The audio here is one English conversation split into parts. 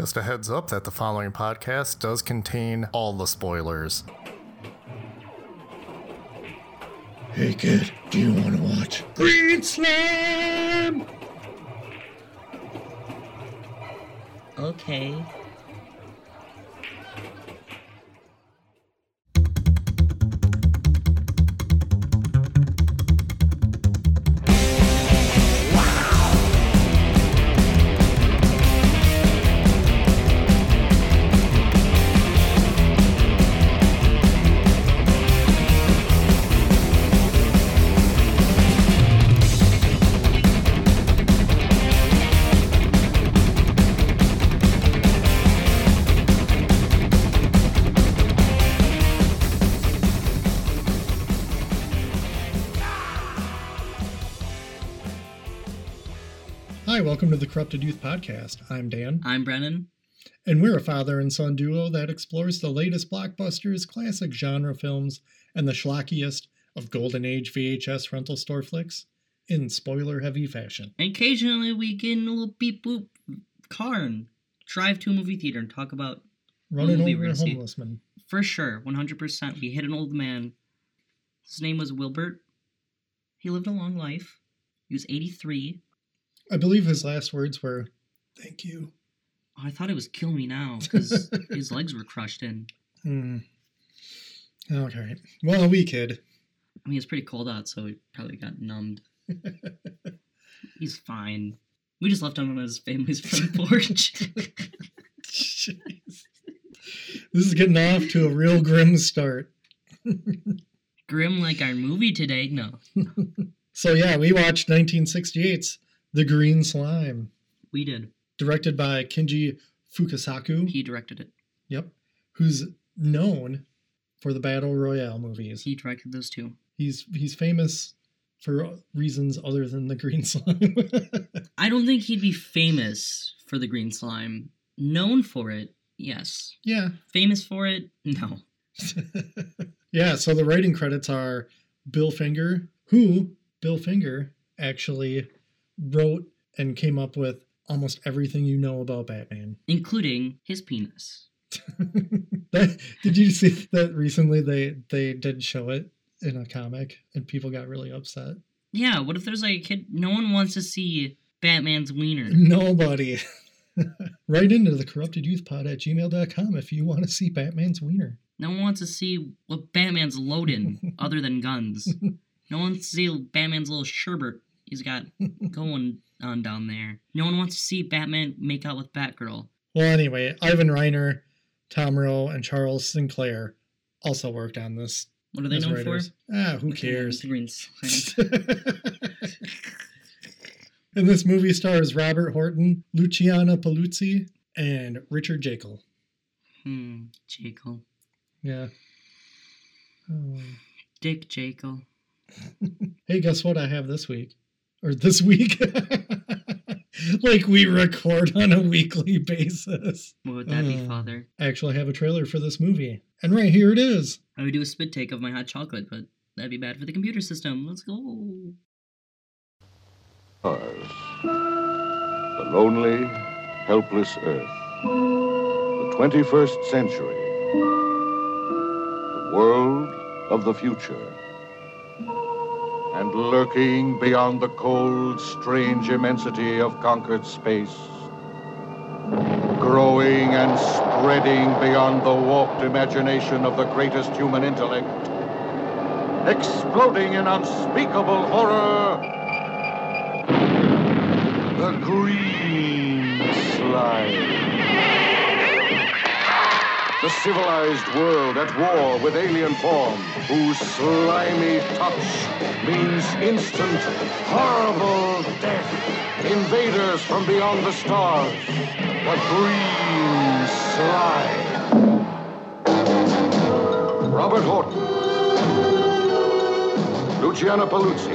Just a heads up that the following podcast does contain all the spoilers. Hey kid, do you want to watch Green Slam? Okay. Corrupted Youth Podcast. I'm Dan, I'm Brennan. and we're a father and son duo that explores the latest blockbusters, classic genre films, and the schlockiest of golden age VHS rental store flicks in spoiler heavy fashion. And occasionally we get in a little beep boop car and drive to a movie theater and talk about, Running movie over a gonna see. homeless man. for sure, 100%. We hit an old man. His name was Wilbert. He lived a long life. He was 83. I believe his last words were, Thank you. Oh, I thought it was kill me now because his legs were crushed in. Hmm. Okay. Well, we kid. I mean, it's pretty cold out, so he probably got numbed. He's fine. We just left him on his family's front porch. Jeez. This is getting off to a real grim start. Grim like our movie today? No. So, yeah, we watched 1968's The Green Slime, We did. directed by Kenji Fukasaku. He directed it. Yep. Who's known for the Battle Royale movies. He directed those two. He's he's famous for reasons other than the green slime. I don't think he'd be famous for the green slime. Known for it, yes. yeah. Famous for it, no. yeah, so the writing credits are Bill Finger, who Bill Finger actually wrote and came up with almost everything you know about Batman. Including his penis. that, did you see that recently they they did show it in a comic and people got really upset? Yeah, what if there's like a kid? No one wants to see Batman's wiener. Nobody. Write into the corrupted youth pod at gmail.com if you want to see Batman's wiener. No one wants to see what Batman's loading other than guns. No one wants to see Batman's little sherbet he's got going on down there. No one wants to see Batman make out with Batgirl. Well, anyway, Ivan Reiner, Tom Rowe, and Charles Sinclair also worked on this. What are they known writers. Ah, who for? cares? Green and this movie stars Robert Horton, Luciana Paluzzi, and Richard Jaeckel. Hmm, Jaeckel. Yeah. Oh. Dick Jaeckel. Hey, guess what I have this week? Or this week? like we record on a weekly basis. What would that be, Uh. Father? I actually have a trailer for this movie. And right here it is. I would do a spit take of my hot chocolate, but that'd be bad for the computer system. Let's go. Mars. The lonely, helpless Earth. The 21st century. The world of the future. And lurking beyond the cold, strange immensity of conquered space. Growing and spreading beyond the warped imagination of the greatest human intellect. Exploding in unspeakable horror. The green slime. The civilized world at war with alien form, whose slimy touch means instant, horrible death. Invaders from beyond the stars. The green slime. Robert Horton. Luciana Paluzzi.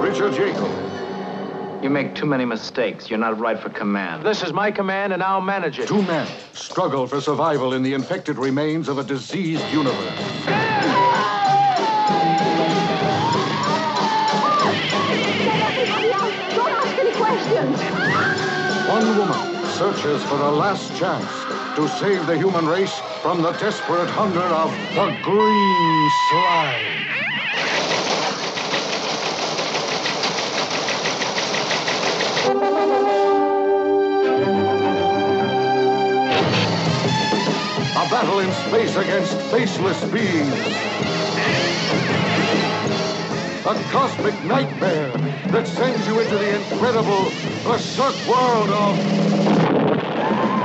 Richard Jaeckel. You make too many mistakes. You're not right for command. This is my command, and I'll manage it. Two men struggle for survival in the infected remains of a diseased universe. Don't ask any questions. One woman searches for a last chance to save the human race from the desperate hunger of the green slime. Battle in space against faceless beings. A cosmic nightmare that sends you into the incredible, berserk world of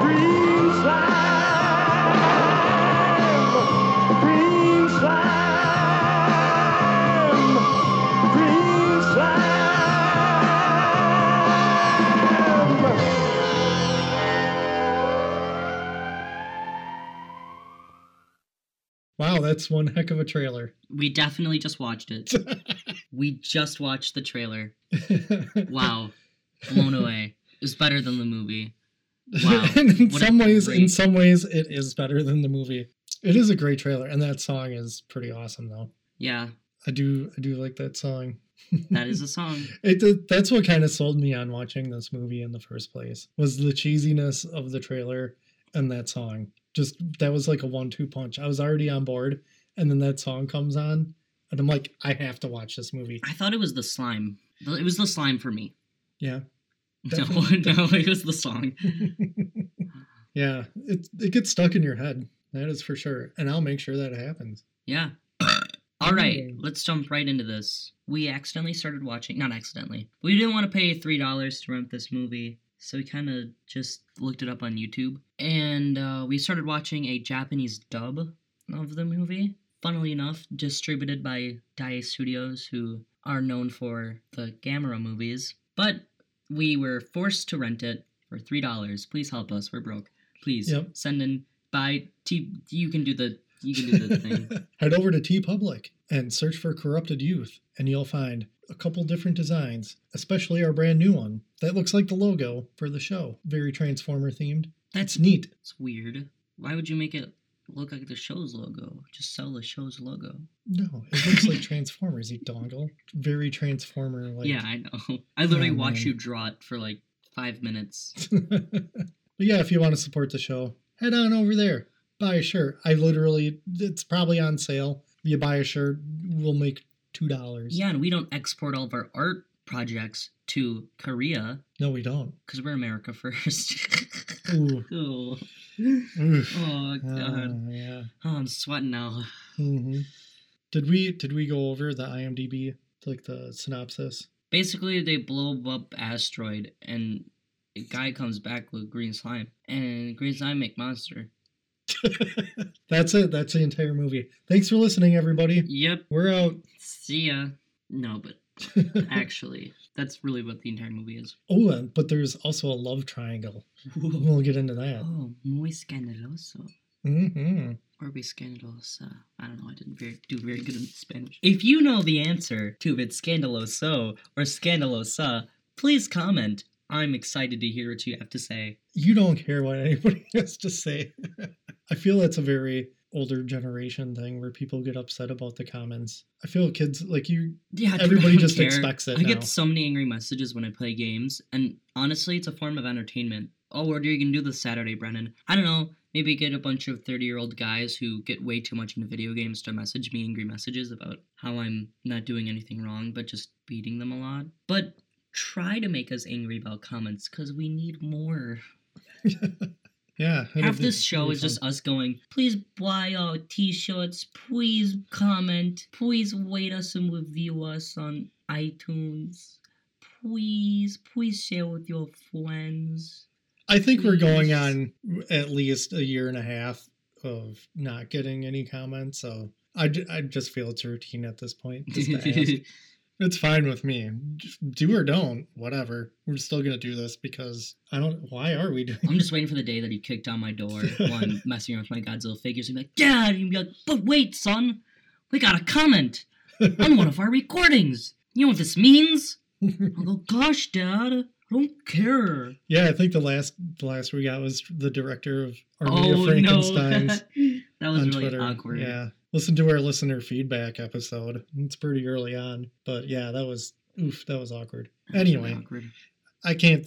green slime! Wow, that's one heck of a trailer. We definitely just watched it. we just watched the trailer. Wow. Blown away. It was better than the movie. Wow. in What some ways, in some ways, it is better than the movie. It is a great trailer, and that song is pretty awesome, though. Yeah, I do, I do like that song. that is a song. It that's what kind of sold me on watching this movie in the first place was the cheesiness of the trailer and that song. Just that was like a one-two punch. I was already on board, and then that song comes on, and I'm like, I have to watch this movie. I thought it was the slime. It was the slime for me. Yeah, No, Definitely. no, it was the song. yeah. It it gets stuck in your head. That is for sure, and I'll make sure that happens. Yeah. All right, let's jump right into this. We accidentally started watching, not accidentally. We didn't want to pay $3 to rent this movie, so we kind of just looked it up on YouTube. And uh, we started watching a Japanese dub of the movie. Funnily enough, distributed by Daiei Studios, who are known for the Gamera movies. But we were forced to rent it for $3. Please help us, we're broke. Please Yep. send in, buy, T, you can do the, you can do the thing. Head over to TeePublic and search for Corrupted Youth, and you'll find a couple different designs, especially our brand new one that looks like the logo for the show. Very Transformer themed. That's neat. It's weird. Why would you make it look like the show's logo? Just sell the show's logo. No, it looks like Transformers, you dongle. Very Transformer like. yeah, I know. I literally watched you draw it for like five minutes. but yeah, if you want to support the show, head on over there. Buy a shirt. I literally, it's probably on sale. If you buy a shirt, we'll make $2. yeah, and we don't export all of our art projects to Korea No, we don't. because we're America first. Ooh. oh, Oof. oh god. yeah. Oh, I'm sweating now. hmm Did we did we go over the IMDb like the synopsis? Basically, they blow up asteroid, and a guy comes back with green slime, and green slime make monster. That's it. That's the entire movie. Thanks for listening, everybody. Yep. We're out. See ya. No, but actually, that's really what the entire movie is. oh, uh, but there's also a love triangle. We'll get into that. Oh, muy scandaloso. hmm Or be scandalosa. I don't know. I didn't very, do very good in Spanish. If you know the answer to if it's scandaloso or scandalosa, please comment. I'm excited to hear what you have to say. You don't care what anybody has to say. I feel that's a very older generation thing where people get upset about the comments. I feel kids like you. Yeah, Everybody just care. expects it I now. get so many angry messages when I play games, and honestly, it's a form of entertainment. Oh, what are you gonna do this Saturday, Brennan? I don't know. Maybe get a bunch of thirty-year-old guys who get way too much into video games to message me angry messages about how I'm not doing anything wrong, but just beating them a lot. But try to make us angry about comments, cause we need more. Yeah. Half this show is just us going, please buy our t-shirts, please comment, please rate us and review us on iTunes. Please, please share with your friends. I think we're going on at least a year and a half of not getting any comments. So I, I just feel it's routine at this point. Just to ask. It's fine with me. Just do or don't, whatever. We're still gonna do this because I don't. Why are we doing? I'm just waiting for the day that he kicked on my door while I'm messing around with my Godzilla figures. He'd be like, Dad! And he'd be like, but wait, son! We got a comment on one of our recordings! You know what this means? I'll go, gosh, Dad, I don't care. yeah, I think the last the last we got was the director of Armenia oh, Frankenstein's no. that was really Twitter. awkward. Yeah, listen to our listener feedback episode. It's pretty early on, but yeah, that was oof. That was awkward. Was really Anyway, awkward. I can't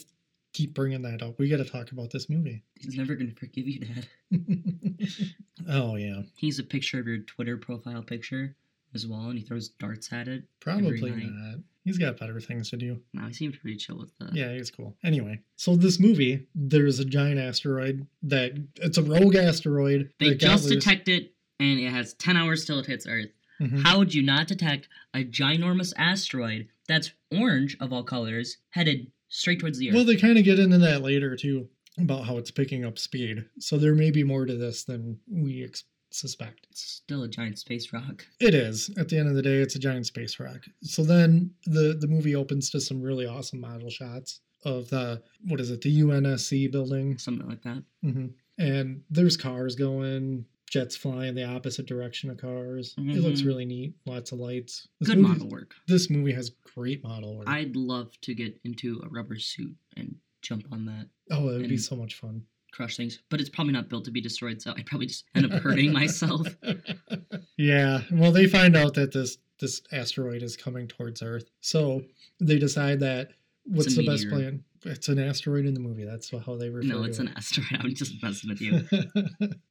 keep bringing that up. We got to talk about this movie. He's never gonna forgive you, Dad. oh yeah, He's a picture of your Twitter profile picture as well, and he throws darts at it. probably not. He's got better things to do. No, he seems pretty chill with that. Yeah, he's cool. Anyway, so this movie, there's a giant asteroid that it's a rogue asteroid. They just detect it, and it has 10 hours till it hits Earth. Mhm. How would you not detect a ginormous asteroid that's orange of all colors headed straight towards the Earth? Well, they kind of get into that later too about how it's picking up speed. So there may be more to this than we ex- suspect. it's still a giant space rock. It is. At the end of the day, it's a giant space rock. So then the the movie opens to some really awesome model shots of the what is it, the UNSC building, Something like that. hmm and there's cars going, jets fly in the opposite direction of cars. It looks Mhm. really neat. Lots of lights. This Good model work. This movie has great model work. I'd love to get into a rubber suit and jump on that, oh, it would be so much fun. crush things. But it's probably not built to be destroyed, so I'd probably just end up hurting myself. yeah. Well, they find out that this this asteroid is coming towards Earth, so they decide that what's the best plan? It's an asteroid in the movie. That's how they refer No, to it's it. an asteroid. I'm just messing with you.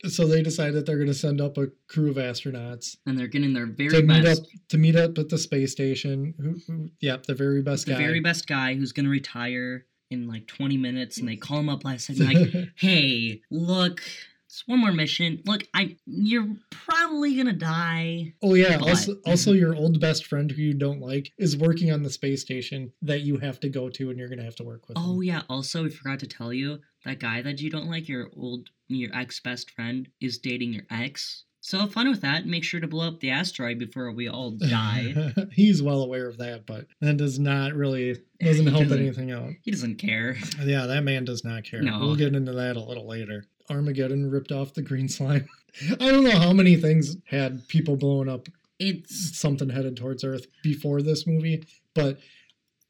so they decide that they're going to send up a crew of astronauts And they're getting their very to meet best. up to meet up at the space station. Who, who, yep, the very best the guy. The very best guy who's gonna retire in like 20 minutes, and they call him up last second, like, "Hey, look, it's one more mission. Look, I, you're probably gonna die." oh yeah. But- Also, also your old best friend who you don't like is working on the space station that you have to go to, and you're going to have to work with. Oh him. yeah. Also, we forgot to tell you that guy that you don't like, your old, your ex best friend, is dating your ex. So have fun with that. Make sure to blow up the asteroid before we all die. He's well aware of that, but that does not really doesn't He help doesn't- anything out. he doesn't care. Yeah, that man does not care. No. We'll get into that a little later. Armageddon ripped off the green slime. I don't know how many things had people blowing up It's. something headed towards Earth before this movie, but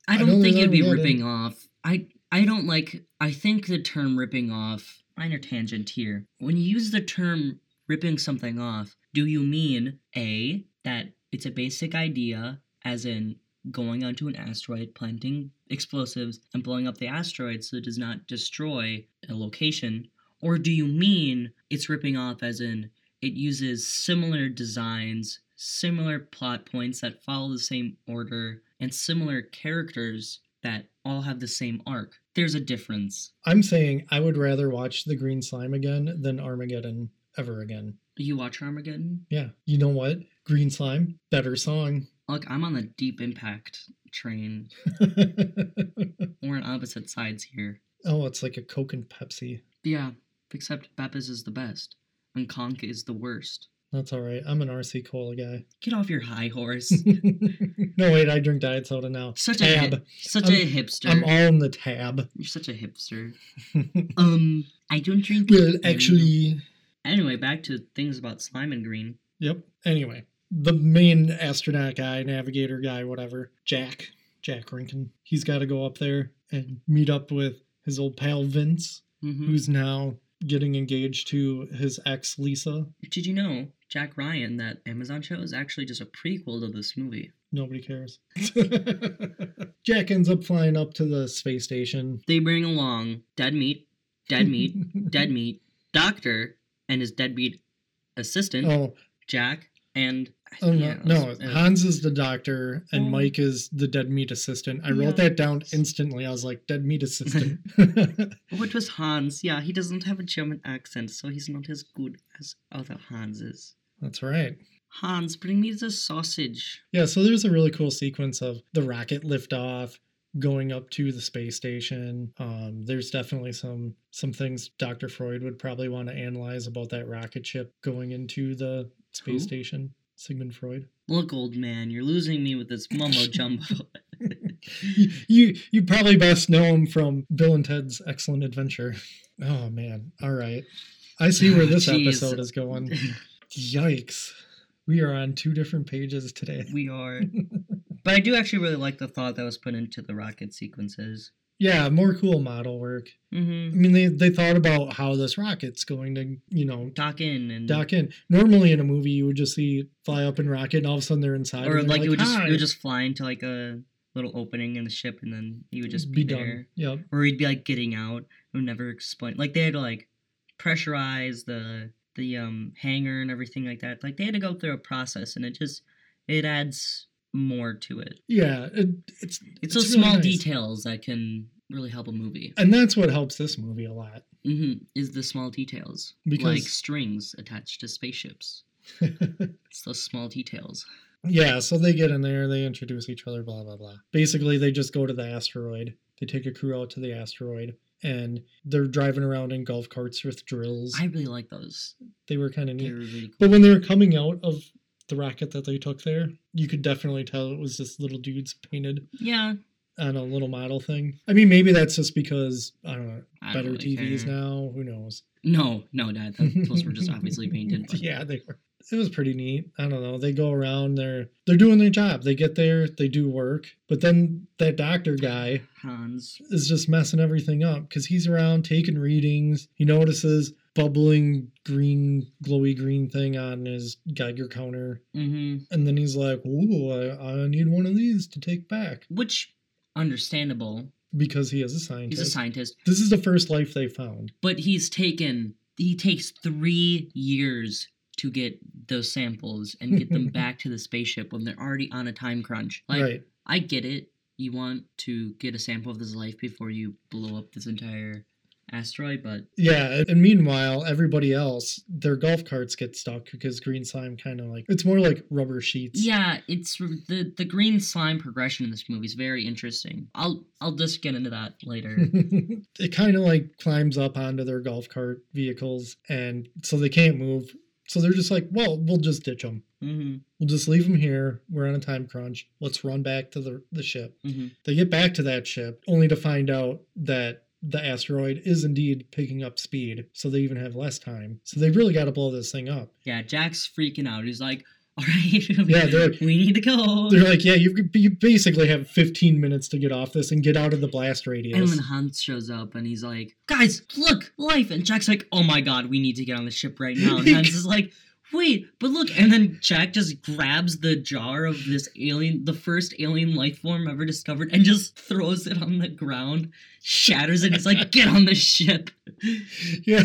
I I don't think it'd be ripping off. I I don't like. I think the term ripping off. Minor tangent here. When you use the term ripping something off, do you mean a that it's a basic idea, as in going onto an asteroid, planting explosives, and blowing up the asteroid so it does not destroy a location, or do you mean it's ripping off as in it uses similar designs, similar plot points that follow the same order, and similar characters that all have the same arc. There's a difference. I'm saying I would rather watch the green slime again than Armageddon ever again. You watch Armageddon? Yeah, you know what? Green slime, better song. Look, I'm on the deep impact train. We're on opposite sides here. oh, it's like a Coke and Pepsi. Yeah, except Beppis is the best, and Conk is the worst. That's all right. I'm an RC Cola guy. Get off your high horse. no, wait, I drink diet soda now. Such a tab. hip, such a I'm- hipster. I'm all in the tab. You're such a hipster. Um, I don't drink. well, actually, Anyway, back to things about slime and green. yep. Anyway, the main astronaut guy, navigator guy, whatever, Jack, Jack Rankin, he's got to go up there and meet up with his old pal Vince, hmm who's now getting engaged to his ex Lisa. Did you know Jack Ryan, that Amazon show, is actually just a prequel to this movie? Nobody cares. Jack ends up flying up to the space station. They bring along dead meat, dead meat, dead meat, doctor, and his deadbeat assistant, Oh, Jack, and oh no, no. Hans is the doctor and Oh. Mike is the dead meat assistant. I wrote that down instantly. I was like, dead meat assistant. What was Hans? Yeah, he doesn't have a German accent, so he's not as good as other Hanses. That's right. Hans, bring me the sausage. Yeah, so there's a really cool sequence of the rocket liftoff going up to the space station. Um, there's definitely some some things Dr. Freud would probably want to analyze about that rocket ship going into the space Who? station. Sigmund Freud. Look, old man, you're losing me with this mumbo jumbo. you, you you probably best know him from Bill and Ted's Excellent Adventure. Oh man. All right. I see where this Jeez. episode is going. Yikes. We are on two different pages today. we are. But I do actually really like the thought that was put into the rocket sequences. Yeah, more cool model work. I Mm-hmm. mean, they, they thought about how this rocket's going to, you know, Dock in and dock in. Normally in a movie, you would just see fly up and rocket, and all of a sudden they're inside. or like, it would just it would just fly into like a little opening in the ship, and then he would just be be, done. there. Yep. Or he'd be like getting out. It would never explain. Like they had to like pressurize the the um hangar and everything like that. Like they had to go through a process, and it just it adds more to it. Yeah, it, it's It's, those really small nice. details that can really help a movie. and that's what helps this movie a lot. hmm Is the small details Because- like strings attached to spaceships? It's those small details. yeah, so they get in there, they introduce each other, blah blah blah. Basically, they just go to the asteroid. They take a crew out to the asteroid, and they're driving around in golf carts with drills. I really like those. they were kind of neat. really cool. But when they were coming out of the rocket that they took there, you could definitely tell it was just little dudes painted Yeah, on a little model thing. I mean, maybe that's just because I don't know I don't better really TVs care. now. Who knows? No, no, Dad. Those were just obviously painted. But yeah, they were. It was pretty neat. I don't know. They go around. They're they're doing their job. They get there. They do work. But then that doctor guy Hans. is just messing everything up because he's around taking readings. He notices bubbling green, glowy green thing on his Geiger counter, hmm and then he's like, "Ooh, I, I need one of these to take back." Which, understandable. Because he is a scientist. He's a scientist, This is the first life they found. but he's taken. He takes three years to get those samples and get them back to the spaceship when they're already on a time crunch. Like, right. I get it. You want to get a sample of this life before you blow up this entire asteroid, but Yeah, and meanwhile, everybody else, their golf carts get stuck because green slime kind of like it's more like rubber sheets. yeah, it's the the green slime progression in this movie is very interesting. I'll I'll just get into that later. it kind of like climbs up onto their golf cart vehicles, and so they can't move. So they're just like, well, we'll just ditch them. hmm We'll just leave them here. We're on a time crunch. Let's run back to the, the ship. hmm They get back to that ship only to find out that the asteroid is indeed picking up speed. So they even have less time. So they really got to blow this thing up. Yeah, Jack's freaking out. He's like, "All right, Yeah, they're we need to go." They're like, yeah, you you basically have 15 minutes to get off this and get out of the blast radius. And when Hans shows up and he's like, "Guys, look, life!" and Jack's like, "Oh my god, we need to get on the ship right now." And Hans is like, "Wait, but look!" And then Jack just grabs the jar of this alien, the first alien life form ever discovered, and just throws it on the ground, shatters it. It's like, "Get on the ship!" yeah,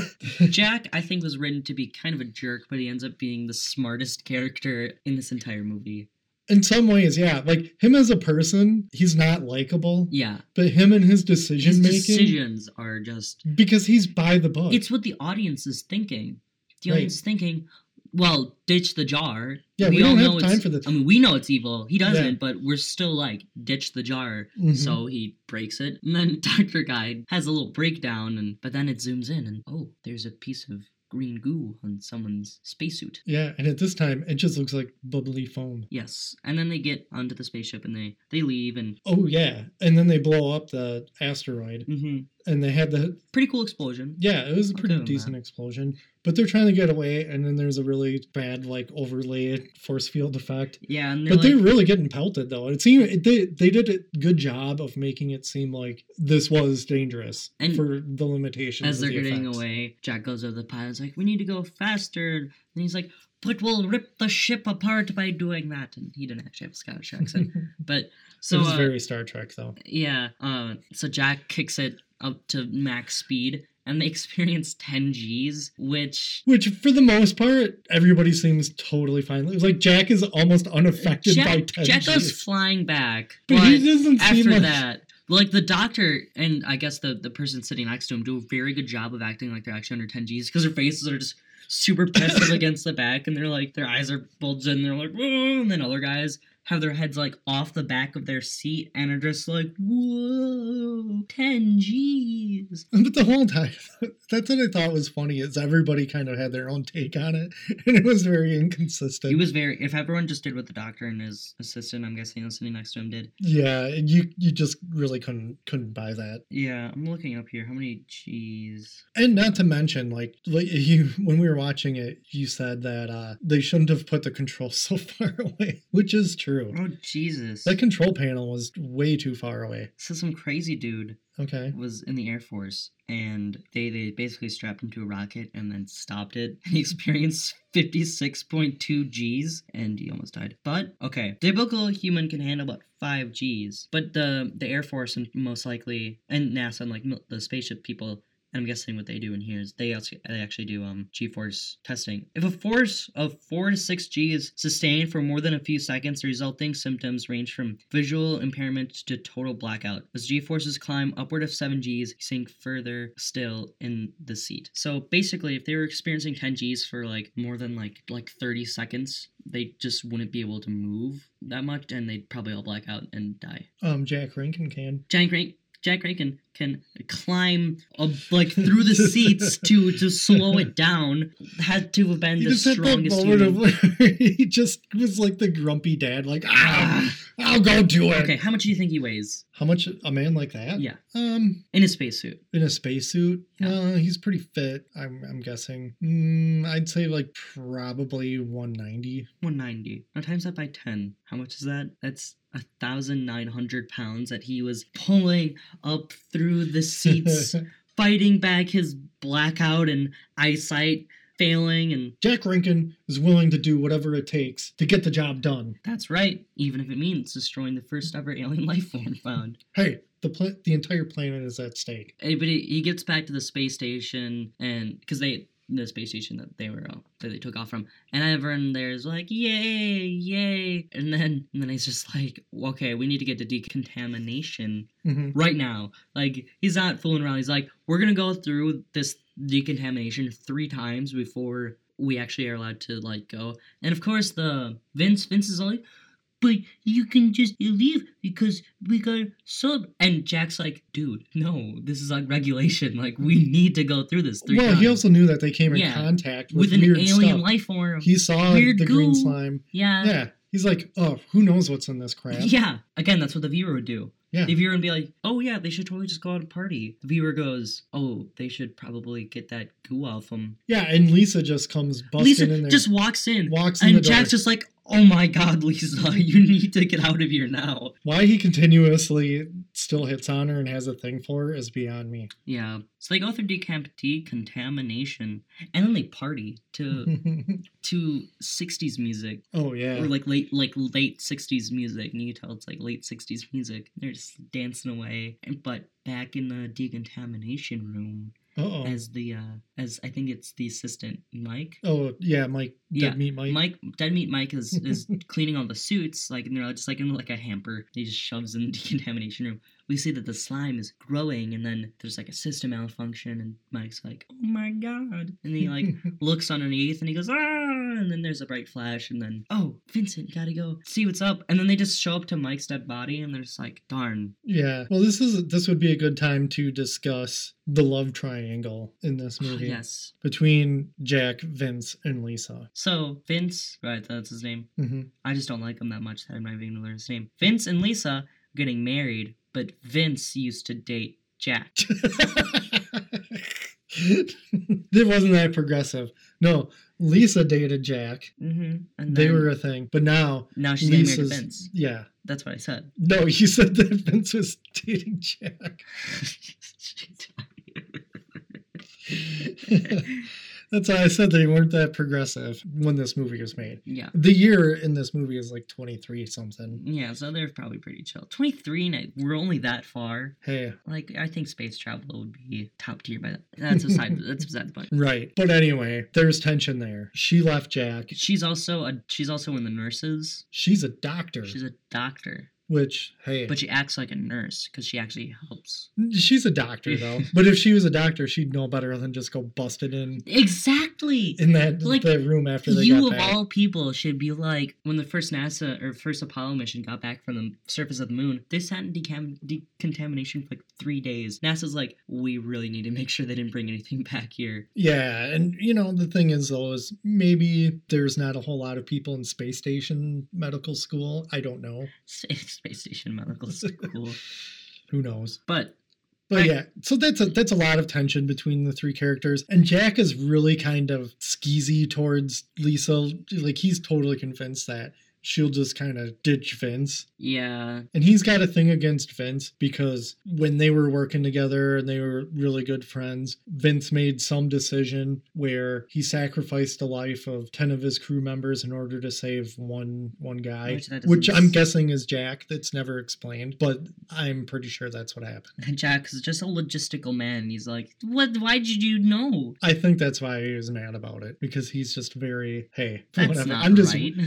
Jack, I think, was written to be kind of a jerk, but he ends up being the smartest character in this entire movie. in some ways, yeah. Like him as a person, he's not likable, Yeah, but him and his decision his making, decisions are just because he's by the book. it's what the audience is thinking. The Right. audience is thinking, well, ditch the jar. Yeah, we don't have know time it's- for the- I mean, we know it's evil. He doesn't, Yeah. but we're still like, ditch the jar. Mhm. So he breaks it, and then Doctor Guy has a little breakdown, and but then it zooms in, and oh, there's a piece of green goo on someone's spacesuit. yeah, and at this time, it just looks like bubbly foam. Yes, and then they get onto the spaceship and they they leave, and Oh yeah, and then they blow up the asteroid, mhm. And they had the pretty cool explosion. yeah, it was a pretty decent that. explosion. But they're trying to get away, and then there's a really bad like overlay force field effect. Yeah, and they're But like, they're really getting pelted though. It seemed it, they they did a good job of making it seem like this was dangerous And for the limitations. as they're the getting effects. away, Jack goes over to the pilot's like, "We need to go faster," and he's like, "But we'll rip the ship apart by doing that." And he didn't actually have a Scottish accent, but so it was uh, very Star Trek though. yeah. Uh, so Jack kicks it up to max speed, and they experience 10 G's, which Which, for the most part, everybody seems totally fine. It's like Jack is almost unaffected by Jack, 10 Jack goes flying back, But but he doesn't seem after like- that. Like the doctor and I guess the, the person sitting next to him do a very good job of acting like they're actually under 10 G's because their faces are just super pensive against the back and they're like their eyes are bulged and they're like whoa and then other guys have their heads like off the back of their seat and are just like whoa 10 G's. But the whole time, that's what I thought was funny is everybody kind of had their own take on it, and it was very inconsistent. he was very if everyone just did what the doctor and his assistant I'm guessing was sitting next to him did yeah, you you just really couldn't couldn't buy that. yeah I'm looking up here how many G's And not to mention, like, like you when we were watching it, you said that uh, they shouldn't have put the controls so far away, which is true. Oh Jesus! That control panel was way too far away. So some crazy dude Okay. was in the Air Force and they, they basically strapped him to a rocket and then stopped it. He experienced 56.2 Gs and he almost died. But okay, typical human can handle about 5 Gs. But the the Air Force and most likely and NASA and like the spaceship people and I'm guessing what they do in here is they actually, they actually do um G-force testing. If a force of 4 to 6 G is sustained for more than a few seconds, the resulting symptoms range from visual impairment to total blackout. As G-forces climb upward of 7 Gs, sink further still in the seat. So basically, if they were experiencing 10 Gs for like more than like like 30 seconds, they just wouldn't be able to move that much, and they'd probably all black out and die. Um, Jack Rankin can. Jack Rank Jack Rankin can climb up, like through the seats to to slow it down. Had to have been He the just had that strongest moment of he just was like the grumpy dad, like, ah, I'll go do it. Okay, how much do you think he weighs? How much a man like that? Yeah, Um, in a spacesuit. in a spacesuit. Yeah. Uh, he's pretty fit. I'm, I'm guessing. Mm, I'd say like probably 190. 190. Now times that by 10. How much is that? That's a thousand nine hundred pounds that he was pulling up through the seats, fighting back his blackout and eyesight failing and Jack Rankin is willing to do whatever it takes to get the job done. that's right, even if it means destroying the first ever alien life form found. Hey, the the entire planet is at stake. But he, he gets back to the space station, and because they the space station that they were uh, that they took off from, and everyone there is like, "Yay, yay!" And then and then he's just like, "Okay, we need to get to decontamination hmm right now." Like he's not fooling around. He's like, "We're gonna go through this decontamination three times before." We actually are allowed to like go, and of course the Vince Vince is like, but you can just leave because we got sub. And Jack's like, dude, no, this is like regulation. Like, we need to go through this three Well, times. he also knew that they came in Yeah. contact with, with an alien stuff. life form. He saw weird the green slime. yeah. Yeah, he's like, oh, who knows what's in this crap? Yeah. Again, that's what the viewer would do. Yeah. The viewer would be like, oh, yeah, they should totally just go out and party. The viewer goes, oh, they should probably get that goo off them. Yeah, and Lisa just comes busting Lisa in there. just walks in. Walks in and the door. Jack's just like, oh my god, Lisa, you need to get out of here now. Why he continuously still hits on her and has a thing for her is beyond me. Yeah. So they go through decamp- decontamination and then they party to to 60s music oh yeah. or like late like late 60s music and you can tell it's like late 60s music they're just dancing away and but back in the decontamination room Uh-oh. as the uh as i think it's the assistant mike Oh yeah, Mike. Yeah, Dead Meat Mike. Mike, Dead Meat Mike is is cleaning all the suits, like and they're just like in like a hamper. He just shoves in the decontamination room. We see that the slime is growing, and then there's like a system malfunction, and Mike's like, "Oh my god!" And he like looks underneath, and he goes, "Ah!" And then there's a bright flash, and then, "Oh, Vincent, gotta go see what's up." And then they just show up to Mike's dead body, and they're just like, "Darn." Yeah. Well, this is this would be a good time to discuss the love triangle in this movie yes. between Jack, Vince, and Lisa. So Vince, right? That's his name. hmm I just don't like him that much that I'm not even gonna learn his name. Vince and Lisa getting married, but Vince used to date Jack. it wasn't that progressive. No, Lisa dated Jack. Mm-hmm. And They were a thing, but now now she's getting married Vince. Yeah. That's what I said. No, you said that Vince was dating Jack. That's why I said they weren't that progressive when this movie was made. yeah. The year in this movie is like 23 something. Yeah, so they're probably pretty chill. 23 and I- we're only that far. Hey, Like, I think space travel would be top tier by that. That's aside, that's beside the point. right. But anyway, there's tension there. She left Jack. She's also a she's also in the nurses. She's a doctor, She's a doctor, which, hey, but she acts like a nurse because she actually helps. she's a doctor though. but if she was a doctor, she'd know better than just go busted in Exactly. in that, Like, that room after they you got of back. all people should be like when the first NASA or first Apollo mission got back from the surface of the moon. They sat in decam- decontamination for like three days. NASA's like, we really need to make sure they didn't bring anything back here. Yeah, and you know the thing is though is maybe there's not a whole lot of people in space station medical school. I don't know. Space Station Medical School. Who knows? But But Right. yeah, so that's a that's a lot of tension between the three characters, and Jack is really kind of skeezy towards Lisa. Like he's totally convinced that she'll just kind of ditch Vince. Yeah. And he's got a thing against Vince because when they were working together and they were really good friends, Vince made some decision where he sacrificed the life of 10 of his crew members in order to save one one guy, Which which, I'm guessing is Jack. That's never explained, but I'm pretty sure that's what happened. And Jack is just a logistical man. He's like, "What? Why did you know? I think that's why he was mad about it because he's just very, hey, That's whatever. not I'm just right."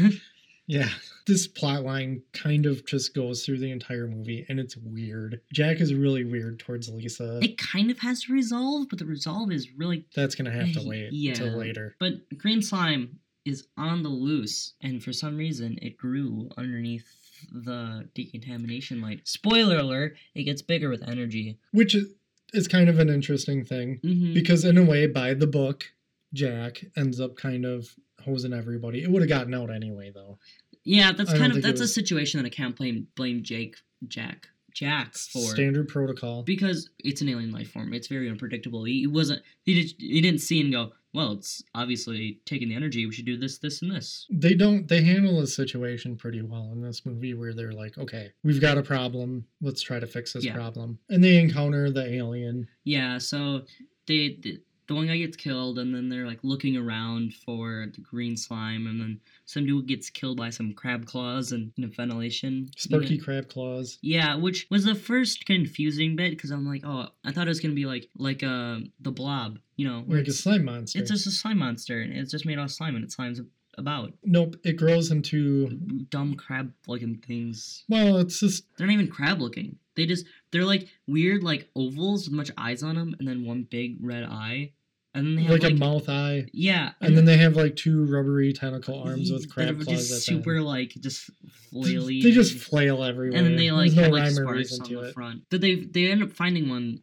Yeah, this plot line kind of just goes through the entire movie and it's weird. Jack is really weird towards Lisa. it kind of has to resolve, but the resolve is really. That's gonna have to wait Yeah. until later. But green slime is on the loose, and for some reason, it grew underneath the decontamination light. Spoiler alert: it gets bigger with energy. Which is, is kind of an interesting thing hmm because, in a way, by the book, Jack ends up kind of hosing everybody. It would have gotten out anyway, though. Yeah, that's I kind of that's a situation that I can't blame blame Jake Jack Jack for. Standard protocol. because it's an alien life form. It's very unpredictable. He, he wasn't. He did. He didn't see and go. Well, it's obviously taking the energy. We should do this, this, and this. They don't. They handle the situation pretty well in this movie, where they're like, "Okay, we've got a problem. Let's try to fix this Yeah. problem." And they encounter the alien. Yeah. So they, the the one guy gets killed, and then they're like looking around for the green slime, and then some dude gets killed by some crab claws and in a ventilation. Sparky crab claws. Yeah, which was the first confusing bit because I'm like, oh, I thought it was gonna be like like uh the blob, you know, where Like a slime monster. it's just a slime monster and it's just made out of slime and it slimes about. Nope, it grows into. dumb crab looking things. Well, it's just They're not even crab looking. They just they're like weird like ovals with much eyes on them and then one big red eye. And then they have like, like, a mouth eye, Yeah. and then they have like two rubbery tentacle arms with crab claws. just super like just flaily. They just flail everywhere. and then they like There's no have like sparks on the it. front. But they they end up finding one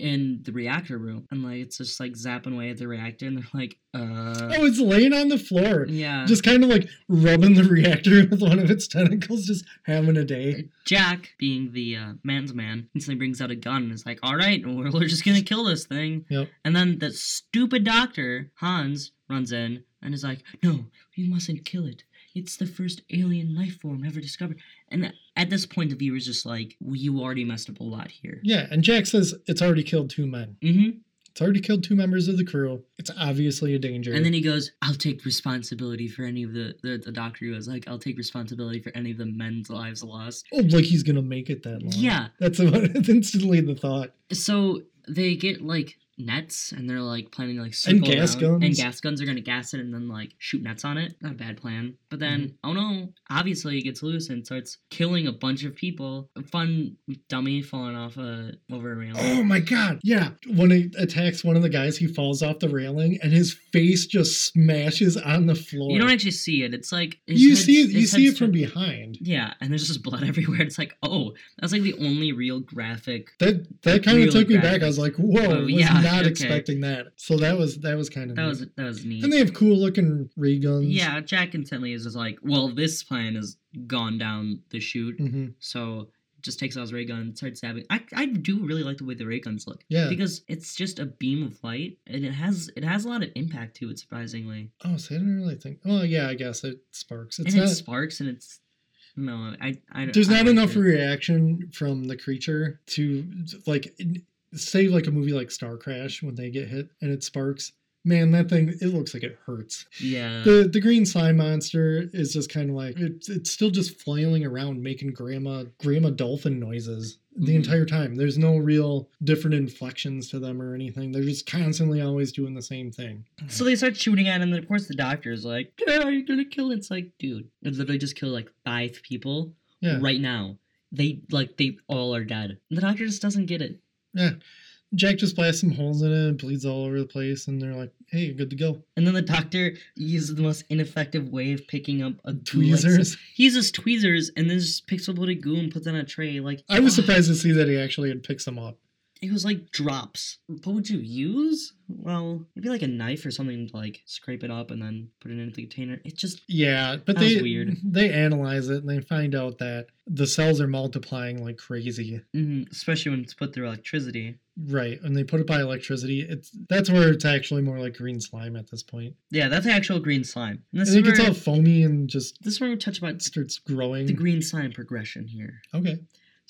in the reactor room and like it's just like zapping away at the reactor and they're like uh Oh, it's laying on the floor, yeah just kind of like rubbing the reactor with one of its tentacles, just having a day. Jack, being the uh, man's man, instantly brings out a gun and is like, "All right, we're, we're just gonna kill this thing." Yep. And then the stupid doctor Hans runs in and is like, "No, you mustn't kill it. It's the first alien life form ever discovered." And at this point, the viewer's just like, well, "You already messed up a lot here." Yeah, and Jack says it's already killed two men. Mm-hmm. It's already killed two members of the crew. It's obviously a danger. And then he goes, "I'll take responsibility for any of the the, the doctor who was like, I'll take responsibility for any of the men's lives lost." oh, like he's gonna make it that long. Yeah. that's about it's instantly the thought. So they get like nets and they're like planning to like And gas around, and gas guns are gonna gas it and then like shoot nets on it. Not a bad plan. But then Mm-hmm. oh no, obviously it gets loose and starts killing a bunch of people. A fun dummy falling off a over a railing. Oh my god! Yeah, when he attacks one of the guys, he falls off the railing, and his face just smashes on the floor. You don't actually see it. It's like you see it. You see it from behind. Yeah, and there's just blood everywhere. It's like, oh, that's like the only real graphic. That that kind of took me back. I was like, "Whoa!" Oh, yeah, not okay. expecting that. So that was that was kind of That neat. was that was neat. And they have cool looking ray guns. Yeah, Jack instantly is just like, well, this plan has gone down the chute. hmm So just takes out his ray gun starts stabbing. I, I do really like the way the ray guns look. Yeah. Because it's just a beam of light and it has it has a lot of impact to it, surprisingly. Oh, so I didn't really think. Oh, yeah, I guess it sparks. It's and not. it sparks and it's no, I I there's I not enough reaction from the creature to like say like a movie like Starcrash when they get hit and it sparks. Man, that thing it looks like it hurts. Yeah. The the green slime monster is just kind of like it's it's still just flailing around making grandma grandma dolphin noises the Mhm. entire time. There's no real different inflections to them or anything. They're just constantly always doing the same thing. So they start shooting at him, and of course the doctor's like, "Yeah, are you gonna kill?" It's like, dude, it literally just killed like five people Yeah. right now. They like they all are dead. And the doctor just doesn't get it. Yeah. Jack just blasts some holes in it and bleeds all over the place, and they're like, "Hey, you're good to go." And then the doctor uses the most ineffective way of picking up a goo, Tweezers. he uses tweezers and then just picks up a little goo and puts it on a tray. Like I was surprised to see that he actually had picked some up. It was like drops. What would you use? Well, maybe like a knife or something to like scrape it up and then put it into the container. It just Yeah, but they weird. they analyze it and they find out that the cells are multiplying like crazy. mhm, especially when it's put through electricity. Right, and they put it by electricity. It's that's where it's actually more like green slime at this point. Yeah, that's actual green slime. And I this, is think where, it's all foamy and just this is where we touch about starts growing. the green slime progression here. okay,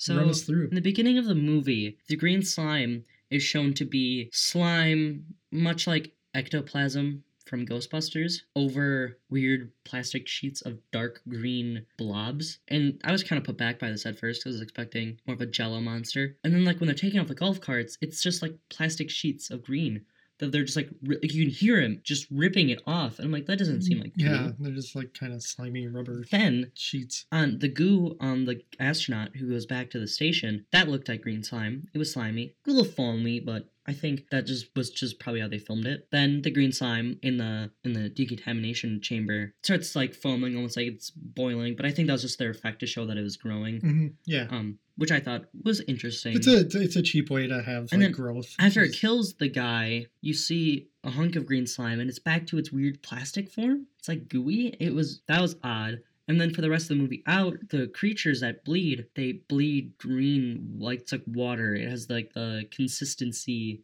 So run us through. in the beginning of the movie, the green slime is shown to be slime, much like ectoplasm from Ghostbusters, over weird plastic sheets of dark green blobs. And I was kind of put back by this at first because I was expecting more of a jello monster. And then, like, when they're taking off the golf carts, it's just like plastic sheets of green. That they're just like, ri- like you can hear him just ripping it off. And I'm like, that doesn't seem like yeah, they're just like kind of slimy rubber Then sheets. on the goo on the astronaut who goes back to the station, that looked like green slime. It was slimy, a little foamy, but I think that just was just probably how they filmed it. Then the green slime in the in the decontamination chamber starts like foaming, almost like it's boiling. But I think that was just their effect to show that it was growing. hmm Yeah, Um, which I thought was interesting. it's a it's a cheap way to have like And then growth. After it kills the guy, you see a hunk of green slime and it's back to its weird plastic form. It's like gooey. It was that was odd. And then for the rest of the movie out, the creatures that bleed, they bleed green like it's like water. It has like the consistency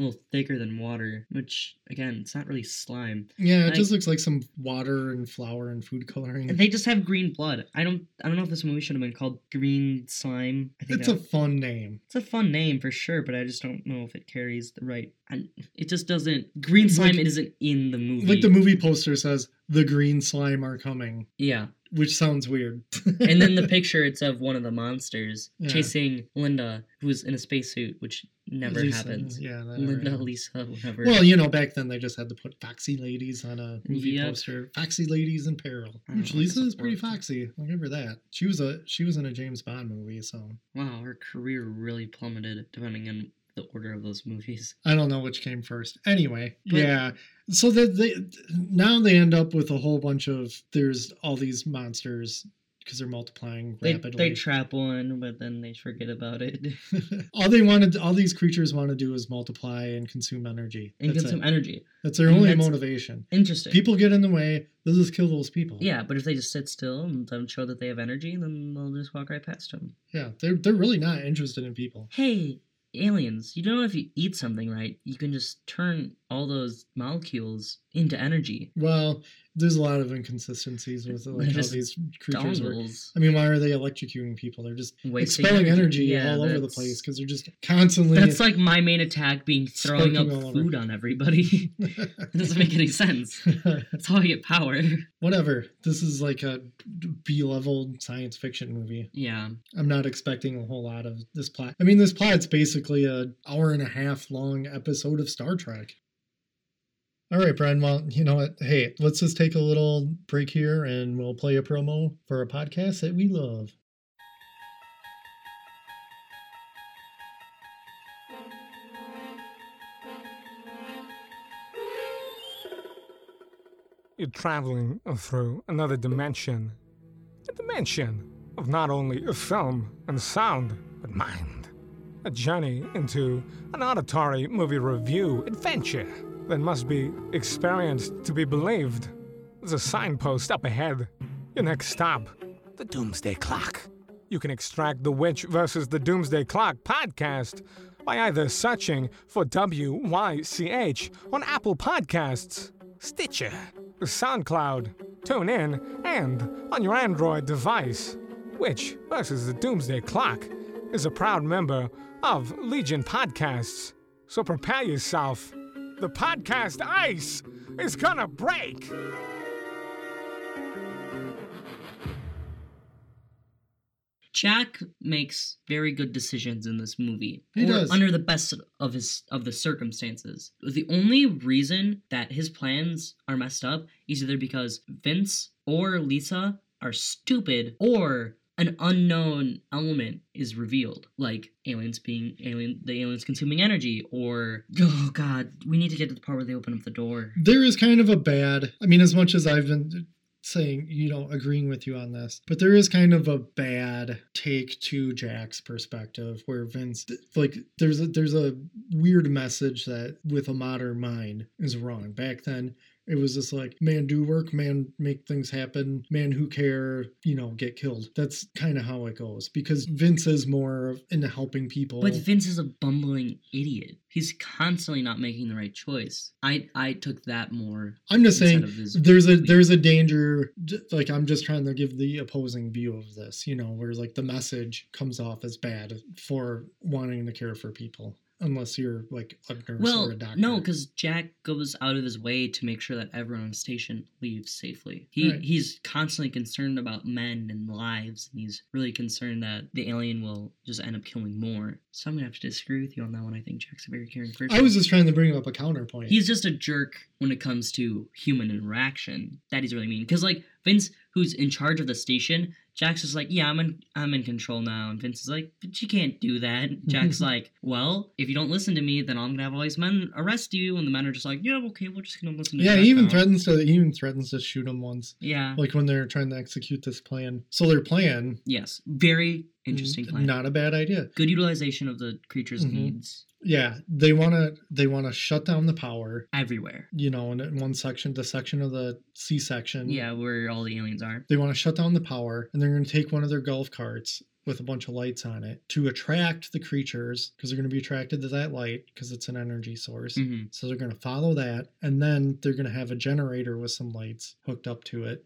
a little thicker than water, which again, it's not really slime. yeah, it just looks like some water and flour and food coloring. And they just have green blood. I don't I don't know if this movie should have been called Green Slime. I think it's a fun name. It's a fun name for sure, but I just don't know if it carries the right. I, it just doesn't. Green slime Like- isn't in the movie. Like the movie poster says, "The green slime are coming," yeah, which sounds weird. and then the picture it's of one of the monsters Yeah. chasing Linda, who's in a spacesuit, which never Lisa, happens. Yeah, Linda, happened. Lisa, whatever. Well, you know, back then they just had to put foxy ladies on a movie Yep. poster. Foxy ladies in peril. I Which Lisa is pretty foxy. I'll give her that. She was a she was in a James Bond movie, so wow, her career really plummeted depending on the order of those movies. I don't know which came first. Anyway, But- yeah. So that they now they end up with a whole bunch of there's all these monsters because they're multiplying They rapidly. they trap one, but then they forget about it all they wanted, all these creatures want to do is multiply and consume energy. and That's consume it. energy. That's their and only that's- motivation. Interesting. People get in the way. They'll just kill those people. Yeah, but if they just sit still and don't show that they have energy, then they'll just walk right past them. Yeah. They're they're really not interested in people. Hey, aliens, you don't know if you eat something right, you can just turn all those molecules into energy. Well, there's a lot of inconsistencies with like how these creatures work. I mean, why are they electrocuting people? They're just Wasting expelling energy, Yeah, all over the place because they're just constantly. That's like my main attack being throwing up Sparking all over. food on everybody. it doesn't make any sense. That's how I get power. Whatever. This is like a B-level science fiction movie. Yeah. I'm not expecting a whole lot of this plot. I mean, this plot's basically a hour and a half long episode of Star Trek. All right, Brian. Well, you know what? Hey, let's just take a little break here and we'll play a promo for a podcast that we love. You're traveling through another dimension. A dimension of not only film and sound, but mind. A journey into an auditory movie review adventure that must be experienced to be believed. There's a signpost up ahead. Your next stop, the Doomsday Clock. You can extract the Witch versus the Doomsday Clock podcast by either searching for WYCH on Apple Podcasts, Stitcher, SoundCloud, TuneIn, and on your Android device. Witch versus the Doomsday Clock is a proud member of Legion Podcasts. So prepare yourself. The podcast ice is gonna break. Jack makes very good decisions in this movie. He or does. under the best of his of the circumstances. The only reason that his plans are messed up is either because Vince or Lisa are stupid or an unknown element is revealed, like aliens being alien, the aliens consuming energy, or oh god, we need to get to the part where they open up the door. There is kind of a bad. I mean, as much as I've been saying, you know, agreeing with you on this, but there is kind of a bad take to Jack's perspective where Vince, like, there's a, there's a weird message that with a modern mind is wrong. Back then, it was just like, man, do work, man, make things happen, man, who care, you know, get killed. That's kind of how it goes because Vince is more into helping people. But Vince is a bumbling idiot. He's constantly not making the right choice. I I took that more. I'm just saying there's a there's a danger like I'm just trying to give the opposing view of this, you know, where like the message comes off as bad for wanting to care for people unless you're like a nurse or a doctor. no, because Jack goes out of his way to make sure that everyone on the station leaves safely. He Right. he's constantly concerned about men and lives, and he's really concerned that the alien will just end up killing more. So I'm gonna have to disagree with you on that one. I think Jack's a very caring person. I was just trying to bring up a counterpoint. He's just a jerk when it comes to human interaction. That he's really mean. Because like Vince, who's in charge of the station, Jack's just like, yeah, I'm in, I'm in control now. And Vince is like, but you can't do that. Jack's like, well, if you don't listen to me, then I'm gonna have all these men arrest you. And the men are just like, yeah, okay, we're just gonna listen to. yeah, Jack he even now." threatens to he even threatens to shoot him once. Yeah. Like when they're trying to execute this plan. So their plan yes. Very interesting plan. Not a bad idea. Good utilization of the creature's Mhm. needs Yeah, they want to they want to shut down the power, everywhere. you know, in in one section, the section of the C section. Yeah, where all the aliens are. They want to shut down the power, and they're going to take one of their golf carts with a bunch of lights on it to attract the creatures because they're going to be attracted to that light because it's an energy source. hmm So they're going to follow that, and then they're going to have a generator with some lights hooked up to it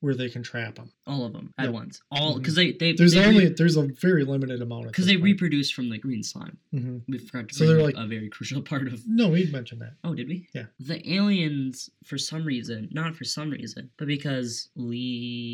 where they can trap them. All of them at once. All because they they There's they only there's a very limited amount of because they reproduce from the green slime. hmm We forgot to So they're like- a very crucial part of. No, we'd mentioned that. Oh, did we? Yeah. The aliens, for some reason, not for some reason, but because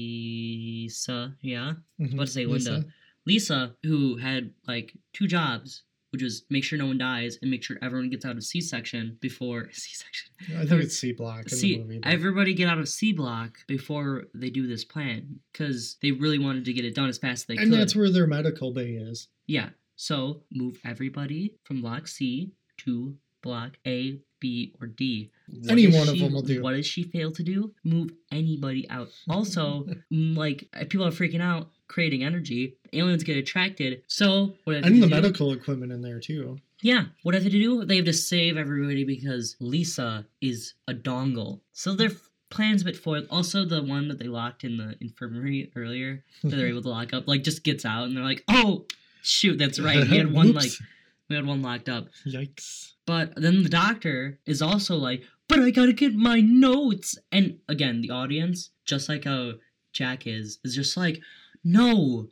Lisa, yeah, Mhm. about to say Lisa? Linda. Lisa, who had like two jobs, which is make sure no one dies and make sure everyone gets out of C-section before C-section. I think it's C block the movie. everybody get out of C block before they do this plan because they really wanted to get it done as fast as they and could. And that's where their medical bay is. Yeah. So move everybody from block C to block A, B, or D. What Any one of them will do. What does she fail to do? Move anybody out. Also, like people are freaking out, creating energy. Aliens get attracted. So what have And the do? medical equipment in there too. Yeah. What have they to do? They have to save everybody because Lisa is a dongle. So their plan's a bit foiled. Also, the one that they locked in the infirmary earlier that they're able to lock up, like just gets out and they're like, oh shoot, that's right. We had one like we had one locked up. Yikes. But then the doctor is also like, but I gotta get my notes. And again, the audience, just like how Jack is, is just like, no,